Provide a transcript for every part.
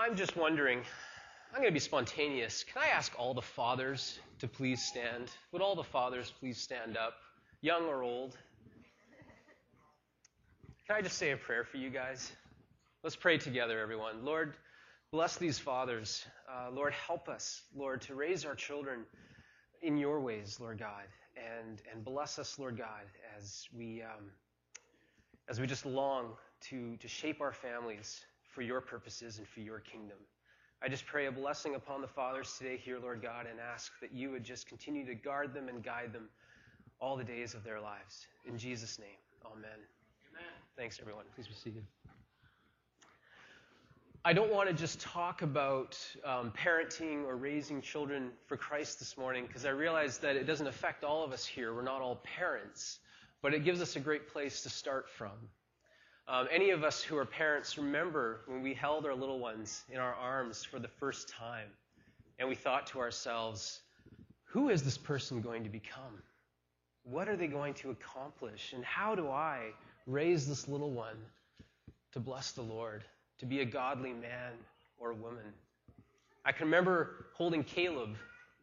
I'm just wondering, I'm going to be spontaneous. Can I ask all the fathers to please stand? Would all the fathers please stand up, young or old? Can I just say a prayer for you guys? Let's pray together, everyone. Lord, bless these fathers. Uh, Lord, help us, Lord, to raise our children in your ways, Lord God, and and bless us, Lord God, as we um, as we just long to to shape our families for your purposes and for your kingdom. I just pray a blessing upon the fathers today here, Lord God, and ask that you would just continue to guard them and guide them all the days of their lives. In Jesus' name, amen. Amen. Thanks, everyone. Please be seated. I don't want to just talk about um, parenting or raising children for Christ this morning because I realize that it doesn't affect all of us here. We're not all parents, but it gives us a great place to start from. Um, any of us who are parents remember when we held our little ones in our arms for the first time and we thought to ourselves, who is this person going to become? What are they going to accomplish? And how do I raise this little one to bless the Lord, to be a godly man or woman? I can remember holding Caleb,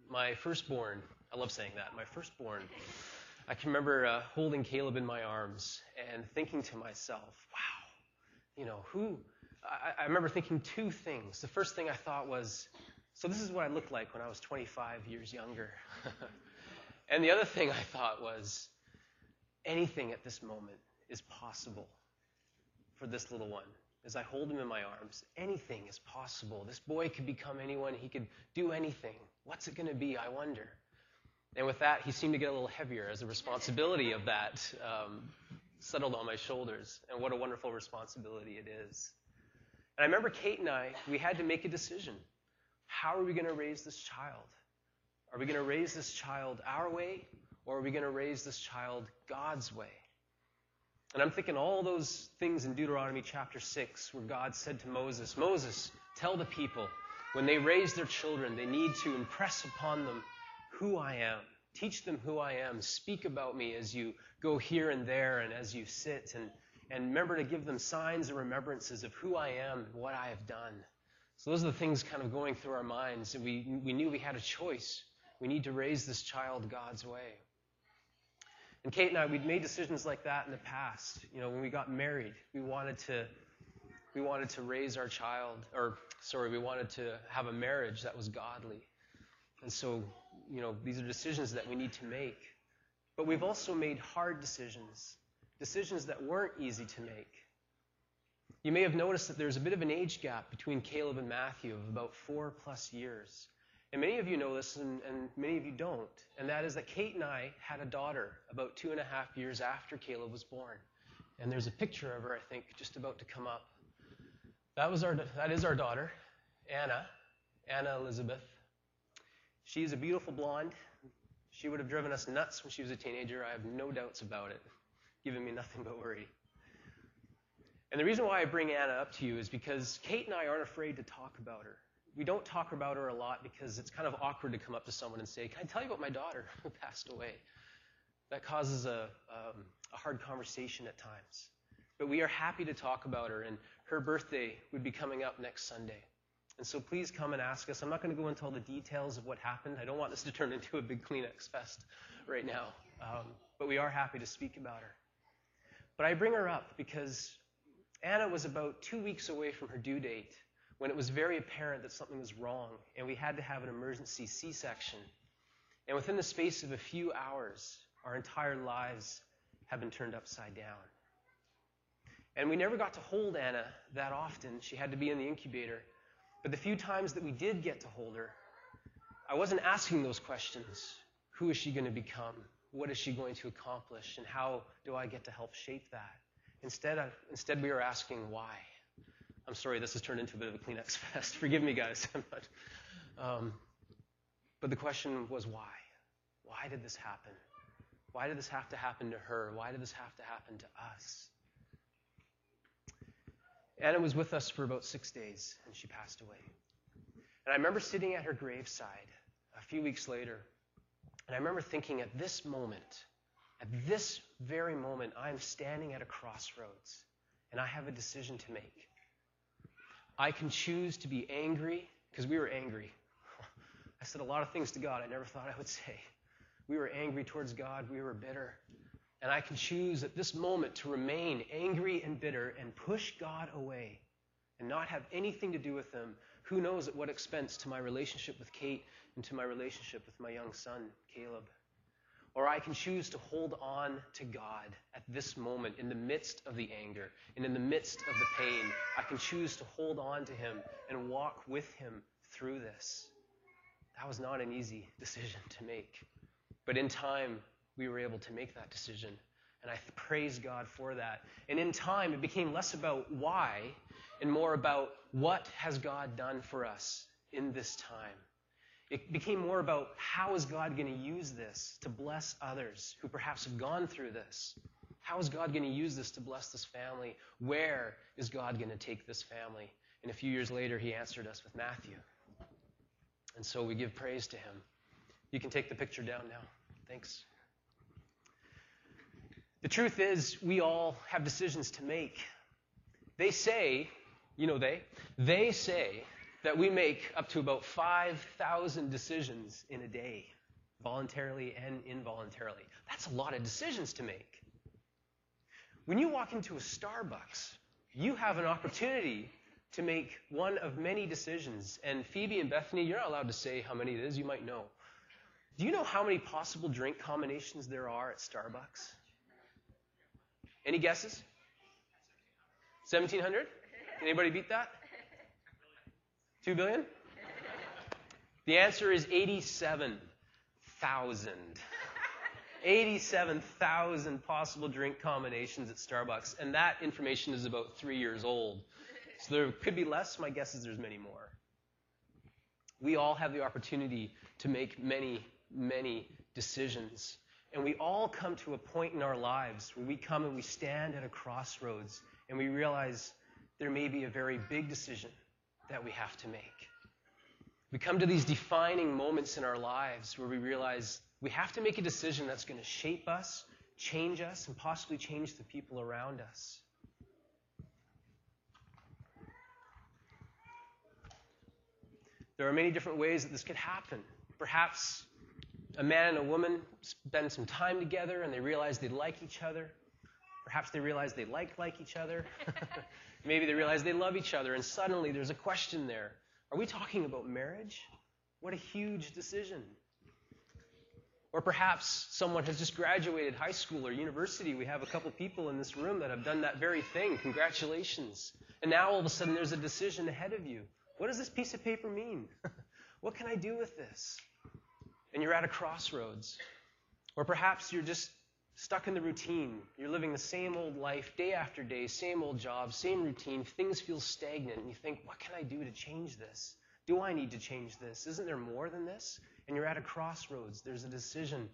my firstborn. I love saying that, my firstborn. I can remember uh, holding Caleb in my arms and thinking to myself, wow, you know, who. I, I remember thinking two things. The first thing I thought was, so this is what I looked like when I was 25 years younger. and the other thing I thought was, anything at this moment is possible for this little one. As I hold him in my arms, anything is possible. This boy could become anyone, he could do anything. What's it going to be, I wonder? And with that, he seemed to get a little heavier as the responsibility of that um, settled on my shoulders. And what a wonderful responsibility it is. And I remember Kate and I, we had to make a decision. How are we going to raise this child? Are we going to raise this child our way, or are we going to raise this child God's way? And I'm thinking all those things in Deuteronomy chapter 6 where God said to Moses, Moses, tell the people when they raise their children, they need to impress upon them who I am. Teach them who I am. Speak about me as you go here and there and as you sit. And, and remember to give them signs and remembrances of who I am and what I have done. So those are the things kind of going through our minds. And we, we knew we had a choice. We need to raise this child God's way. And Kate and I, we'd made decisions like that in the past. You know, when we got married, we wanted to we wanted to raise our child, or sorry, we wanted to have a marriage that was godly. And so you know, these are decisions that we need to make. But we've also made hard decisions, decisions that weren't easy to make. You may have noticed that there's a bit of an age gap between Caleb and Matthew of about four plus years. And many of you know this, and, and, many of you don't. And that is that Kate and I had a daughter about two and a half years after Caleb was born. And there's a picture of her, I think, just about to come up. That was our that is our daughter, Anna, Anna Elizabeth. She is a beautiful blonde. She would have driven us nuts when she was a teenager. I have no doubts about it, giving me nothing but worry. And the reason why I bring Anna up to you is because Kate and I aren't afraid to talk about her. We don't talk about her a lot because it's kind of awkward to come up to someone and say, Can I tell you about my daughter who passed away? That causes a, um, a hard conversation at times. But we are happy to talk about her, and her birthday would be coming up next Sunday. And so please come and ask us. I'm not going to go into all the details of what happened. I don't want this to turn into a big Kleenex fest right now. Um, but we are happy to speak about her. But I bring her up because Anna was about two weeks away from her due date when it was very apparent that something was wrong, and we had to have an emergency C section. And within the space of a few hours, our entire lives have been turned upside down. And we never got to hold Anna that often. She had to be in the incubator. But the few times that we did get to hold her, I wasn't asking those questions. Who is she going to become? What is she going to accomplish? And how do I get to help shape that? Instead, I, instead we were asking why. I'm sorry, this has turned into a bit of a Kleenex fest. Forgive me, guys. um, but the question was why? Why did this happen? Why did this have to happen to her? Why did this have to happen to us? Anna was with us for about six days, and she passed away. And I remember sitting at her graveside a few weeks later, and I remember thinking at this moment, at this very moment, I am standing at a crossroads, and I have a decision to make. I can choose to be angry, because we were angry. I said a lot of things to God I never thought I would say. We were angry towards God, we were bitter. And I can choose at this moment to remain angry and bitter and push God away and not have anything to do with Him. Who knows at what expense to my relationship with Kate and to my relationship with my young son, Caleb. Or I can choose to hold on to God at this moment in the midst of the anger and in the midst of the pain. I can choose to hold on to Him and walk with Him through this. That was not an easy decision to make. But in time, we were able to make that decision. And I praise God for that. And in time, it became less about why and more about what has God done for us in this time. It became more about how is God going to use this to bless others who perhaps have gone through this? How is God going to use this to bless this family? Where is God going to take this family? And a few years later, he answered us with Matthew. And so we give praise to him. You can take the picture down now. Thanks. The truth is, we all have decisions to make. They say, you know they, they say that we make up to about 5,000 decisions in a day, voluntarily and involuntarily. That's a lot of decisions to make. When you walk into a Starbucks, you have an opportunity to make one of many decisions. And Phoebe and Bethany, you're not allowed to say how many it is, you might know. Do you know how many possible drink combinations there are at Starbucks? Any guesses? 1700? Can Anybody beat that? 2 billion? The answer is 87,000. 87,000 possible drink combinations at Starbucks. And that information is about three years old. So there could be less. My guess is there's many more. We all have the opportunity to make many, many decisions. And we all come to a point in our lives where we come and we stand at a crossroads and we realize there may be a very big decision that we have to make. We come to these defining moments in our lives where we realize we have to make a decision that's going to shape us, change us, and possibly change the people around us. There are many different ways that this could happen. Perhaps a man and a woman spend some time together and they realize they like each other. Perhaps they realize they like like each other. Maybe they realize they love each other, and suddenly there's a question there. Are we talking about marriage? What a huge decision. Or perhaps someone has just graduated high school or university. We have a couple people in this room that have done that very thing. Congratulations. And now all of a sudden there's a decision ahead of you. What does this piece of paper mean? what can I do with this? And you're at a crossroads. Or perhaps you're just stuck in the routine. You're living the same old life day after day, same old job, same routine. Things feel stagnant. And you think, what can I do to change this? Do I need to change this? Isn't there more than this? And you're at a crossroads. There's a decision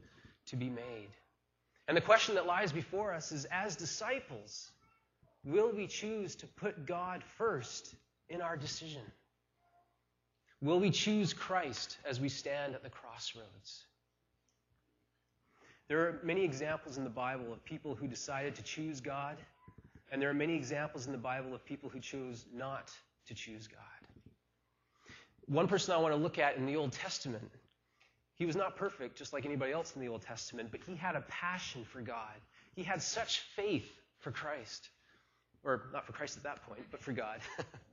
to be made. And the question that lies before us is as disciples, will we choose to put God first in our decision? Will we choose Christ as we stand at the crossroads? There are many examples in the Bible of people who decided to choose God, and there are many examples in the Bible of people who chose not to choose God. One person I want to look at in the Old Testament, he was not perfect, just like anybody else in the Old Testament, but he had a passion for God. He had such faith for Christ. Or not for Christ at that point, but for God.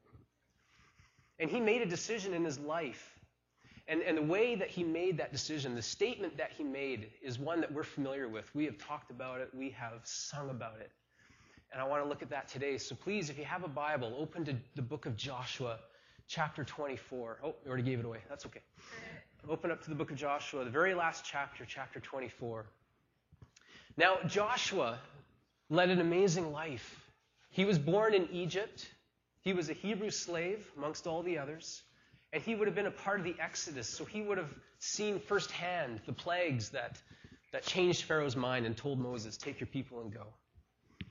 and he made a decision in his life and, and the way that he made that decision, the statement that he made, is one that we're familiar with. We have talked about it, we have sung about it. And I want to look at that today. So please, if you have a Bible, open to the book of Joshua, chapter 24. Oh, you already gave it away. That's okay. Open up to the book of Joshua, the very last chapter, chapter 24. Now, Joshua led an amazing life. He was born in Egypt. He was a Hebrew slave amongst all the others. And he would have been a part of the Exodus, so he would have seen firsthand the plagues that, that changed Pharaoh's mind and told Moses, Take your people and go.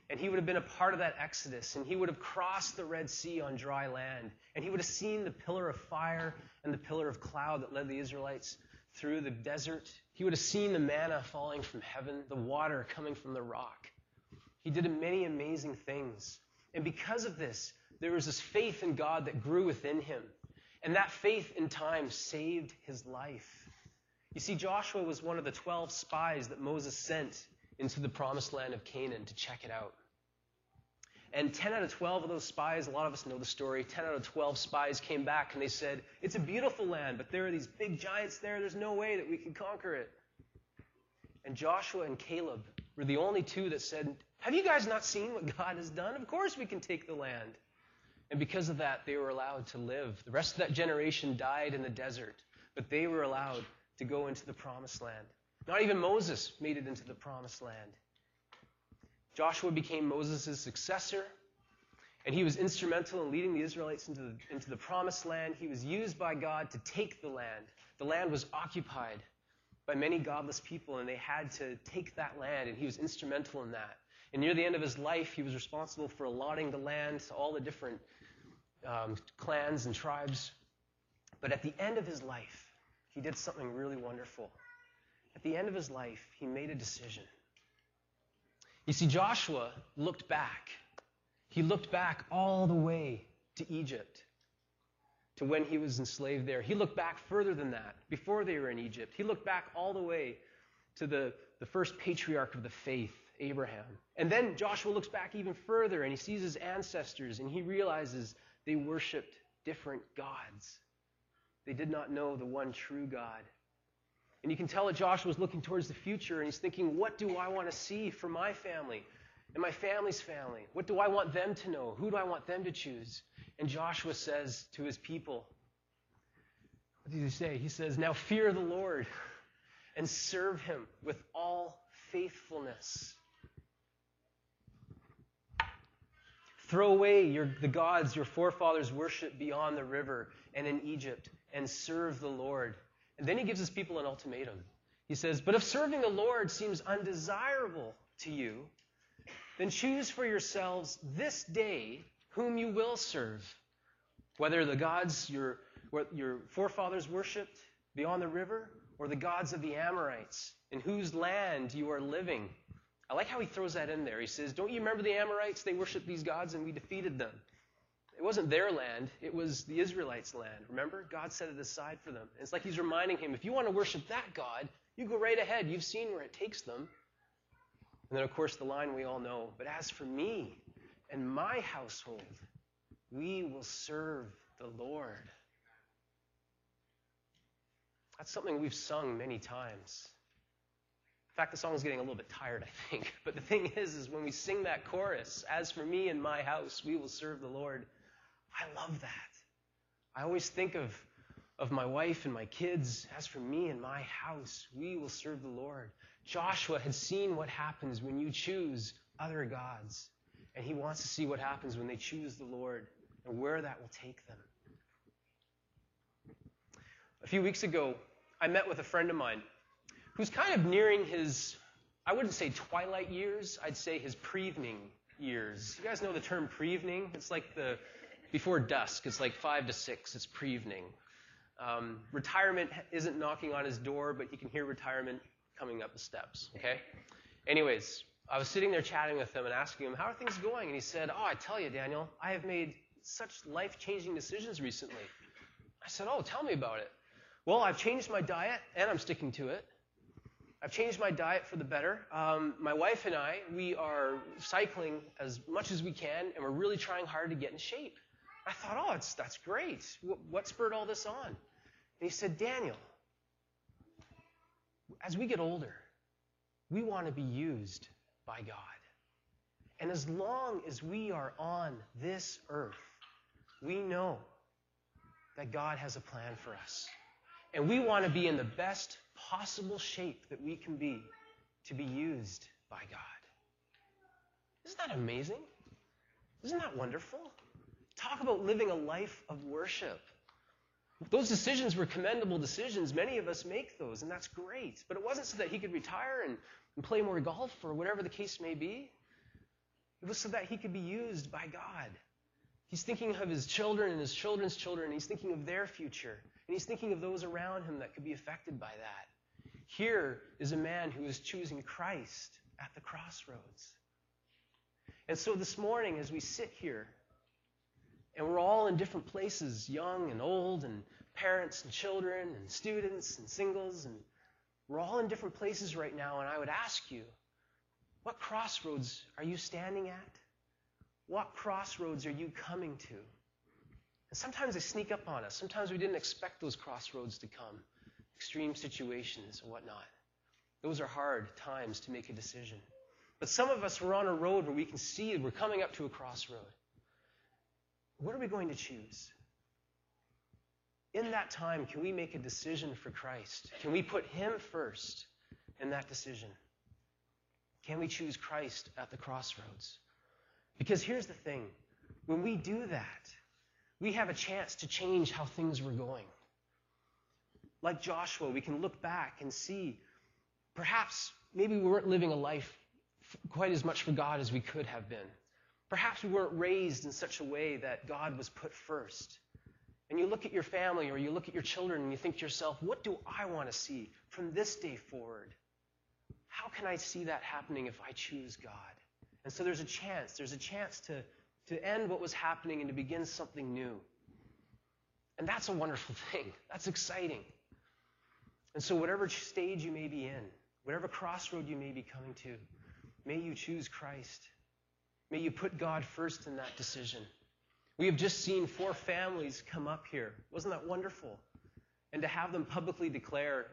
And he would have been a part of that Exodus, and he would have crossed the Red Sea on dry land, and he would have seen the pillar of fire and the pillar of cloud that led the Israelites through the desert. He would have seen the manna falling from heaven, the water coming from the rock. He did many amazing things. And because of this, there was this faith in God that grew within him. And that faith in time saved his life. You see, Joshua was one of the 12 spies that Moses sent into the promised land of Canaan to check it out. And 10 out of 12 of those spies, a lot of us know the story, 10 out of 12 spies came back and they said, It's a beautiful land, but there are these big giants there. There's no way that we can conquer it. And Joshua and Caleb were the only two that said, Have you guys not seen what God has done? Of course we can take the land. And because of that, they were allowed to live. The rest of that generation died in the desert, but they were allowed to go into the promised land. Not even Moses made it into the promised land. Joshua became Moses' successor, and he was instrumental in leading the Israelites into the, into the promised land. He was used by God to take the land. The land was occupied by many godless people, and they had to take that land, and he was instrumental in that. And near the end of his life, he was responsible for allotting the land to all the different um, clans and tribes. But at the end of his life, he did something really wonderful. At the end of his life, he made a decision. You see, Joshua looked back. He looked back all the way to Egypt, to when he was enslaved there. He looked back further than that, before they were in Egypt. He looked back all the way to the, the first patriarch of the faith, Abraham. And then Joshua looks back even further and he sees his ancestors and he realizes they worshiped different gods. They did not know the one true God. And you can tell that Joshua is looking towards the future and he's thinking, what do I want to see for my family and my family's family? What do I want them to know? Who do I want them to choose? And Joshua says to his people, what did he say? He says, Now fear the Lord and serve him with all faithfulness. Throw away your, the gods your forefathers worshiped beyond the river and in Egypt and serve the Lord. And then he gives his people an ultimatum. He says, But if serving the Lord seems undesirable to you, then choose for yourselves this day whom you will serve, whether the gods your, your forefathers worshipped beyond the river or the gods of the Amorites in whose land you are living. I like how he throws that in there. He says, Don't you remember the Amorites? They worshiped these gods and we defeated them. It wasn't their land, it was the Israelites' land. Remember? God set it aside for them. It's like he's reminding him if you want to worship that God, you go right ahead. You've seen where it takes them. And then, of course, the line we all know But as for me and my household, we will serve the Lord. That's something we've sung many times. In fact, the song's getting a little bit tired, I think. But the thing is, is when we sing that chorus, as for me and my house, we will serve the Lord, I love that. I always think of, of my wife and my kids. As for me and my house, we will serve the Lord. Joshua had seen what happens when you choose other gods. And he wants to see what happens when they choose the Lord and where that will take them. A few weeks ago, I met with a friend of mine who's kind of nearing his, I wouldn't say twilight years, I'd say his pre-evening years. You guys know the term pre-evening? It's like the before dusk. It's like five to six. It's pre-evening. Um, retirement isn't knocking on his door, but he can hear retirement coming up the steps. Okay. Anyways, I was sitting there chatting with him and asking him, "How are things going?" And he said, "Oh, I tell you, Daniel, I have made such life-changing decisions recently." I said, "Oh, tell me about it." Well, I've changed my diet, and I'm sticking to it. I've changed my diet for the better. Um, my wife and I, we are cycling as much as we can, and we're really trying hard to get in shape. I thought, oh, that's, that's great. What, what spurred all this on? And he said, Daniel, as we get older, we want to be used by God. And as long as we are on this earth, we know that God has a plan for us. And we want to be in the best possible shape that we can be to be used by God. Isn't that amazing? Isn't that wonderful? Talk about living a life of worship. Those decisions were commendable decisions. Many of us make those, and that's great. But it wasn't so that he could retire and, and play more golf or whatever the case may be. It was so that he could be used by God. He's thinking of his children and his children's children, he's thinking of their future. And he's thinking of those around him that could be affected by that. Here is a man who is choosing Christ at the crossroads. And so this morning, as we sit here, And we're all in different places, young and old, and parents and children, and students and singles, and we're all in different places right now. And I would ask you, what crossroads are you standing at? What crossroads are you coming to? And sometimes they sneak up on us. Sometimes we didn't expect those crossroads to come, extreme situations and whatnot. Those are hard times to make a decision. But some of us, we're on a road where we can see we're coming up to a crossroad. What are we going to choose? In that time, can we make a decision for Christ? Can we put Him first in that decision? Can we choose Christ at the crossroads? Because here's the thing when we do that, we have a chance to change how things were going. Like Joshua, we can look back and see perhaps maybe we weren't living a life quite as much for God as we could have been. Perhaps we weren't raised in such a way that God was put first. And you look at your family or you look at your children and you think to yourself, what do I want to see from this day forward? How can I see that happening if I choose God? And so there's a chance. There's a chance to, to end what was happening and to begin something new. And that's a wonderful thing. That's exciting. And so, whatever stage you may be in, whatever crossroad you may be coming to, may you choose Christ. May you put God first in that decision. We have just seen four families come up here. Wasn't that wonderful? And to have them publicly declare,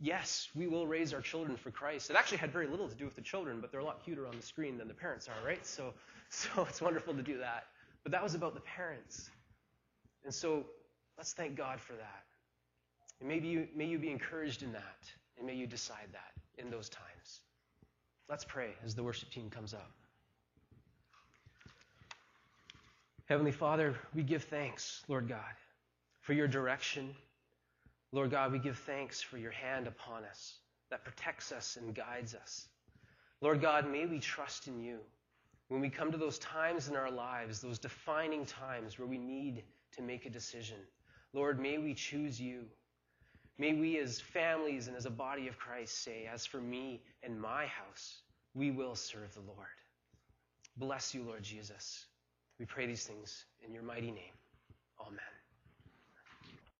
yes, we will raise our children for Christ. It actually had very little to do with the children, but they're a lot cuter on the screen than the parents are, right? So, so it's wonderful to do that. But that was about the parents. And so let's thank God for that. And maybe you, may you be encouraged in that, and may you decide that in those times. Let's pray as the worship team comes up. Heavenly Father, we give thanks, Lord God, for your direction. Lord God, we give thanks for your hand upon us that protects us and guides us. Lord God, may we trust in you when we come to those times in our lives, those defining times where we need to make a decision. Lord, may we choose you. May we, as families and as a body of Christ, say, As for me and my house, we will serve the Lord. Bless you, Lord Jesus. We pray these things in your mighty name. Amen.